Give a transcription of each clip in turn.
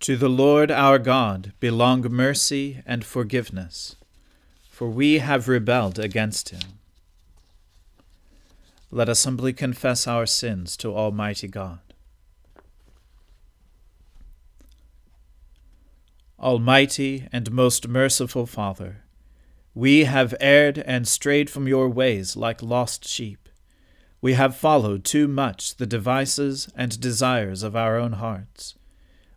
To the Lord our God belong mercy and forgiveness, for we have rebelled against him. Let us humbly confess our sins to Almighty God. Almighty and most merciful Father, we have erred and strayed from your ways like lost sheep. We have followed too much the devices and desires of our own hearts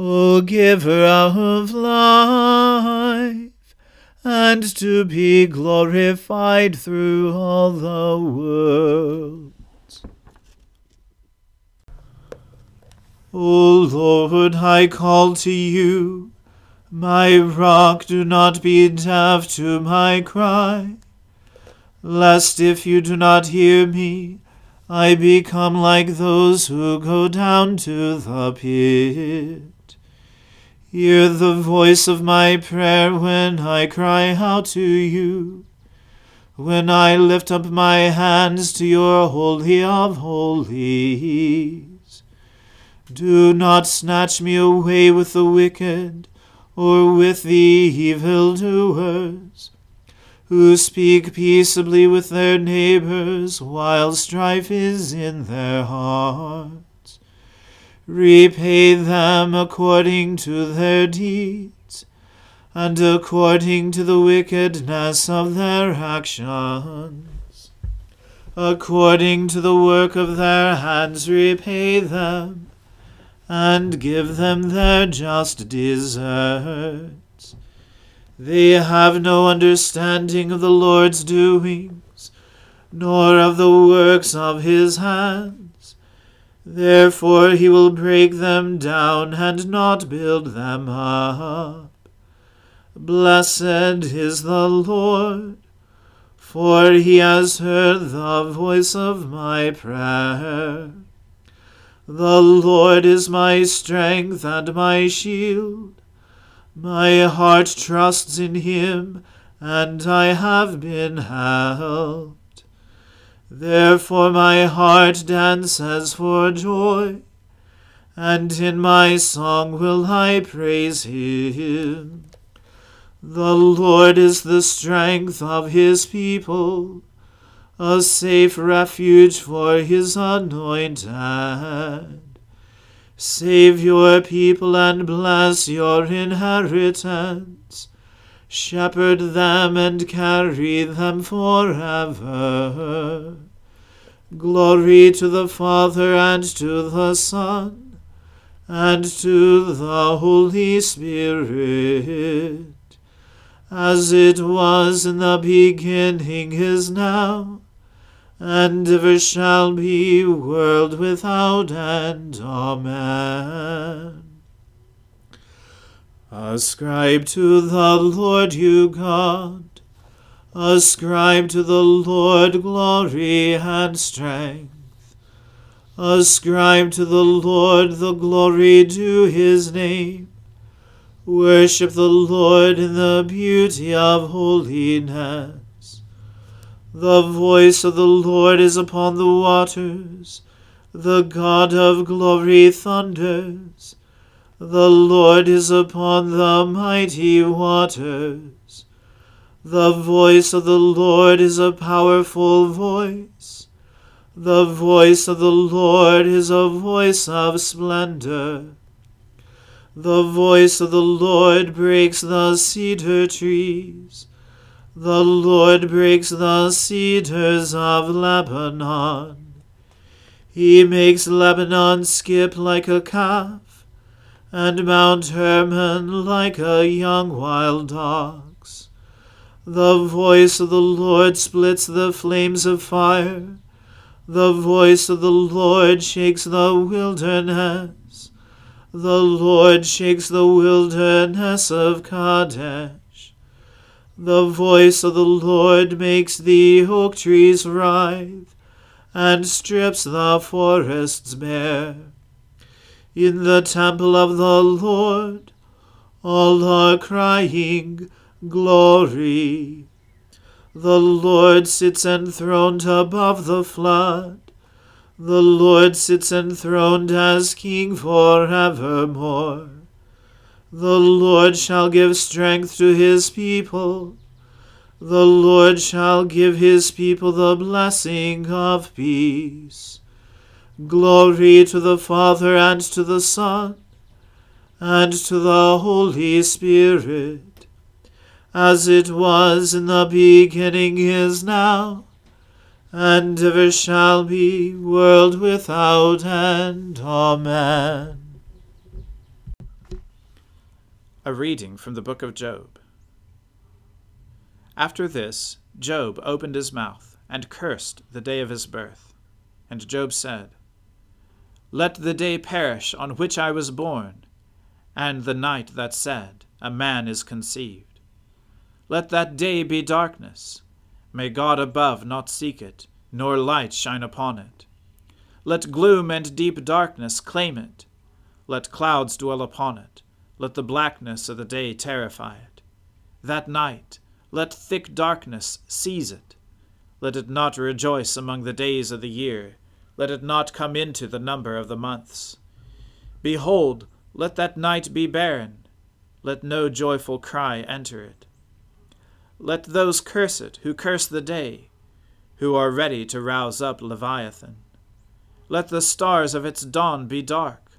O giver of life, and to be glorified through all the world. O Lord, I call to you. My rock, do not be deaf to my cry, lest if you do not hear me, I become like those who go down to the pit. Hear the voice of my prayer when I cry out to you, when I lift up my hands to your holy of holies. Do not snatch me away with the wicked, or with the evildoers, who speak peaceably with their neighbors while strife is in their hearts. Repay them according to their deeds, and according to the wickedness of their actions. According to the work of their hands, repay them, and give them their just deserts. They have no understanding of the Lord's doings, nor of the works of his hands. Therefore he will break them down and not build them up. Blessed is the Lord, for he has heard the voice of my prayer. The Lord is my strength and my shield. My heart trusts in him, and I have been helped. Therefore my heart dances for joy, and in my song will I praise him. The Lord is the strength of his people a safe refuge for his anointed. Save your people and bless your inheritance. Shepherd them and carry them forever. Glory to the Father and to the Son and to the Holy Spirit, as it was in the beginning is now and ever shall be, world without end. Amen. Ascribe to the Lord you God. Ascribe to the Lord glory and strength. Ascribe to the Lord the glory due his name. Worship the Lord in the beauty of holiness. The voice of the Lord is upon the waters. The God of glory thunders. The Lord is upon the mighty waters. The voice of the Lord is a powerful voice. The voice of the Lord is a voice of splendor. The voice of the Lord breaks the cedar trees. The Lord breaks the cedars of Lebanon. He makes Lebanon skip like a calf, and Mount Hermon like a young wild ox. The voice of the Lord splits the flames of fire. The voice of the Lord shakes the wilderness. The Lord shakes the wilderness of Kadesh. The voice of the Lord makes the oak trees writhe, and strips the forests bare. In the temple of the Lord all are crying, Glory! The Lord sits enthroned above the flood. The Lord sits enthroned as King for evermore. The Lord shall give strength to his people. The Lord shall give his people the blessing of peace. Glory to the Father and to the Son and to the Holy Spirit, as it was in the beginning is now, and ever shall be, world without end. Amen. A reading from the book of Job. After this, Job opened his mouth and cursed the day of his birth. And Job said, Let the day perish on which I was born, and the night that said, A man is conceived. Let that day be darkness. May God above not seek it, nor light shine upon it. Let gloom and deep darkness claim it. Let clouds dwell upon it let the blackness of the day terrify it. That night, let thick darkness seize it. Let it not rejoice among the days of the year. Let it not come into the number of the months. Behold, let that night be barren. Let no joyful cry enter it. Let those curse it who curse the day, who are ready to rouse up Leviathan. Let the stars of its dawn be dark.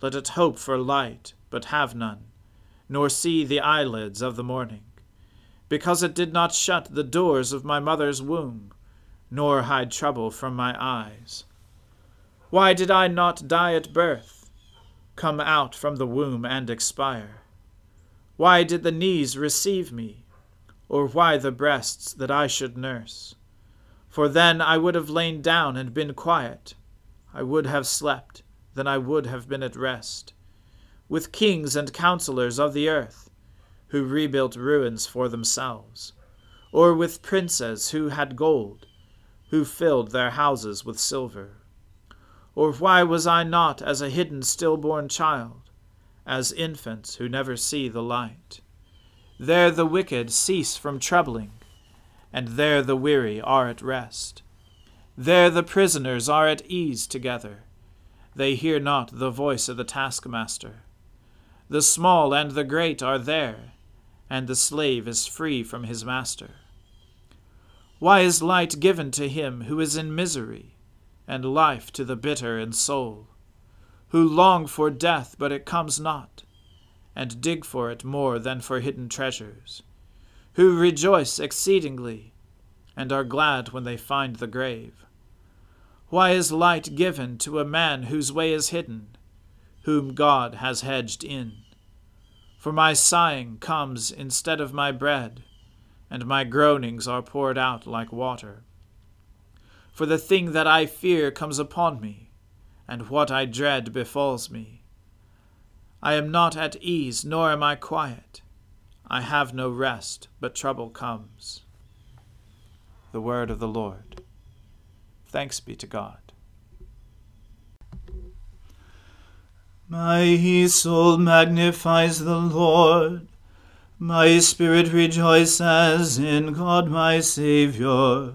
Let it hope for light but have none, nor see the eyelids of the morning, because it did not shut the doors of my mother's womb, nor hide trouble from my eyes. Why did I not die at birth, come out from the womb and expire? Why did the knees receive me, or why the breasts that I should nurse? For then I would have lain down and been quiet, I would have slept, then I would have been at rest with kings and counselors of the earth, who rebuilt ruins for themselves, or with princes who had gold, who filled their houses with silver, Or why was I not as a hidden stillborn child, as infants who never see the light? There the wicked cease from troubling, and there the weary are at rest. There the prisoners are at ease together. They hear not the voice of the taskmaster. The small and the great are there, and the slave is free from his master. Why is light given to him who is in misery? And life to the bitter in soul, who long for death, but it comes not, and dig for it more than for hidden treasures, who rejoice exceedingly, and are glad when they find the grave. Why is light given to a man whose way is hidden, whom God has hedged in? For my sighing comes instead of my bread, and my groanings are poured out like water for the thing that I fear comes upon me, and what I dread befalls me. I am not at ease, nor am I quiet. I have no rest, but trouble comes. The word of the Lord. Thanks be to God. My soul magnifies the Lord. My spirit rejoices in God my Saviour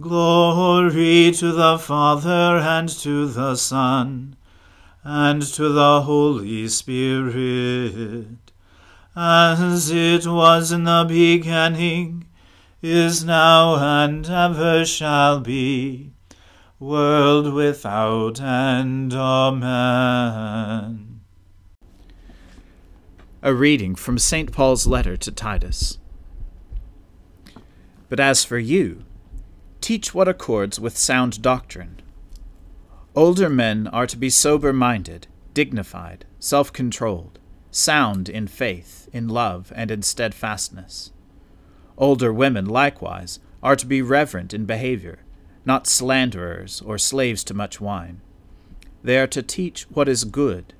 Glory to the Father and to the Son and to the Holy Spirit, as it was in the beginning, is now, and ever shall be, world without end. Amen. A reading from St. Paul's letter to Titus. But as for you, Teach what accords with sound doctrine. Older men are to be sober minded, dignified, self controlled, sound in faith, in love, and in steadfastness. Older women, likewise, are to be reverent in behavior, not slanderers or slaves to much wine. They are to teach what is good,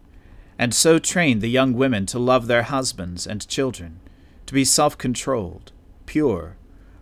and so train the young women to love their husbands and children, to be self controlled, pure,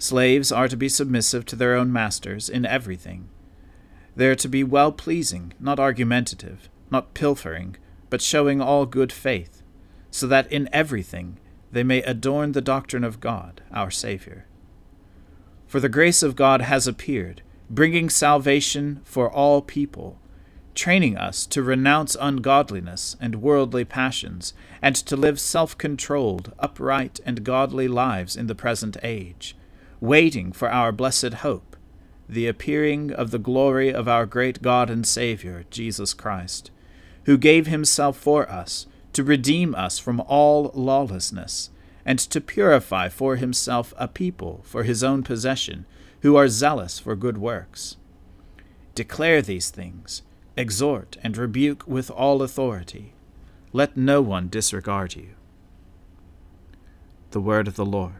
Slaves are to be submissive to their own masters in everything. They are to be well pleasing, not argumentative, not pilfering, but showing all good faith, so that in everything they may adorn the doctrine of God, our Saviour. For the grace of God has appeared, bringing salvation for all people, training us to renounce ungodliness and worldly passions, and to live self controlled, upright, and godly lives in the present age waiting for our blessed hope, the appearing of the glory of our great God and Saviour, Jesus Christ, who gave himself for us to redeem us from all lawlessness, and to purify for himself a people for his own possession, who are zealous for good works. Declare these things, exhort and rebuke with all authority. Let no one disregard you. The Word of the Lord.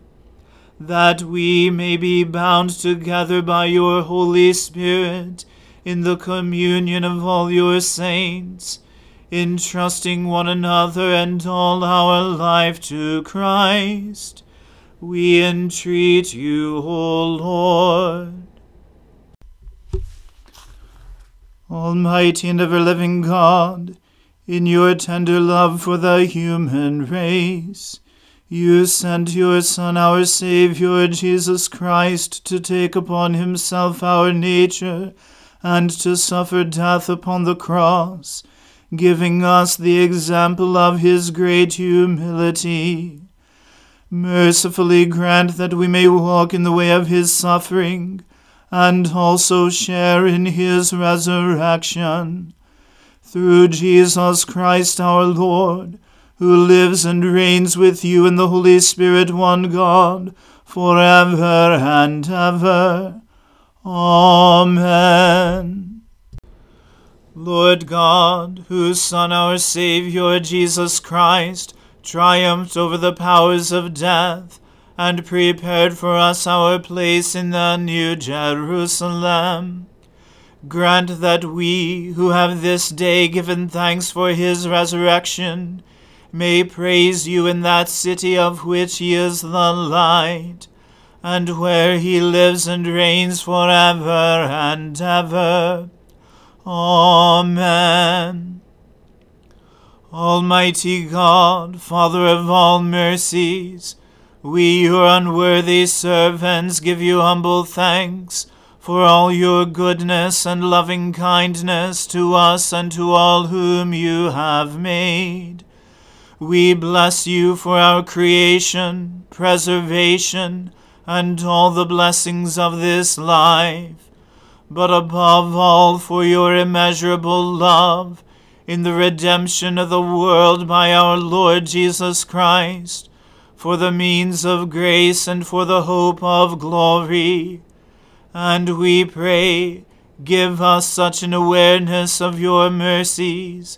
that we may be bound together by your Holy Spirit in the communion of all your saints, entrusting one another and all our life to Christ. We entreat you, O Lord. Almighty and ever living God, in your tender love for the human race, you sent your Son, our Saviour, Jesus Christ, to take upon himself our nature and to suffer death upon the cross, giving us the example of his great humility. Mercifully grant that we may walk in the way of his suffering, and also share in his resurrection. Through Jesus Christ our Lord, who lives and reigns with you in the Holy Spirit, one God, for ever and ever. Amen. Lord God, whose Son, our Saviour, Jesus Christ, triumphed over the powers of death, and prepared for us our place in the New Jerusalem, grant that we, who have this day given thanks for his resurrection, may praise you in that city of which he is the light, and where he lives and reigns for ever and ever. Amen. Almighty God, Father of all mercies, we, your unworthy servants, give you humble thanks for all your goodness and loving kindness to us and to all whom you have made. We bless you for our creation, preservation, and all the blessings of this life, but above all for your immeasurable love in the redemption of the world by our Lord Jesus Christ, for the means of grace and for the hope of glory. And we pray, give us such an awareness of your mercies,